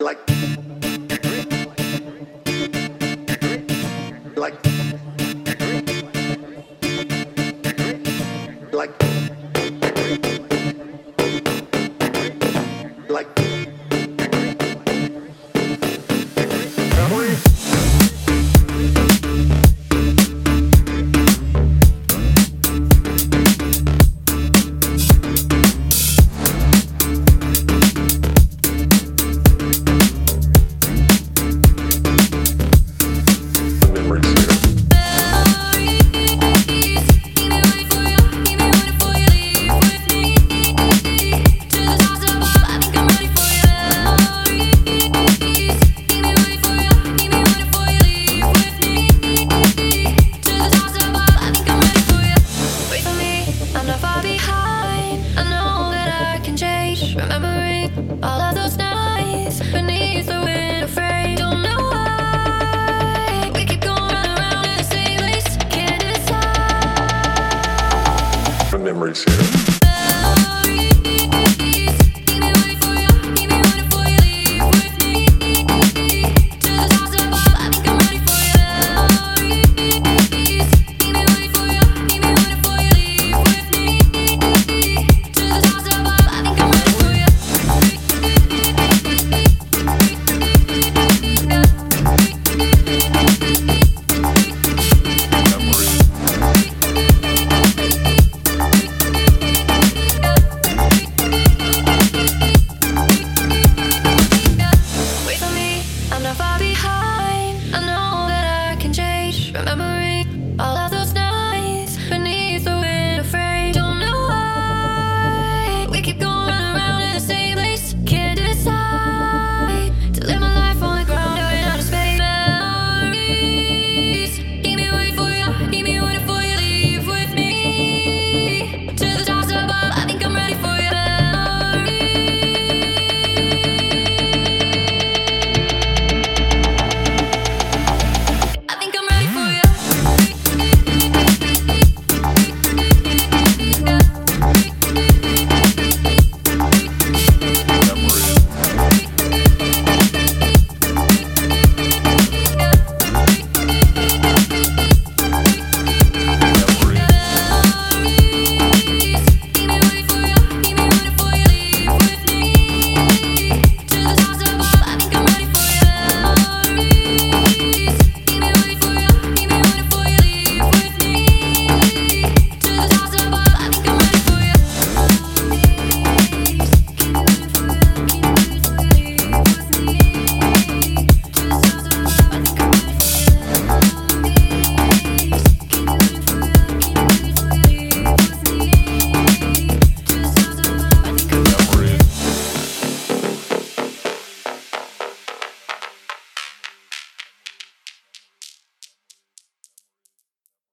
like like like like Remembering all of those nights beneath the wind. Don't know why we keep going round, round in the same place. Can't decide. Memories here. Memory.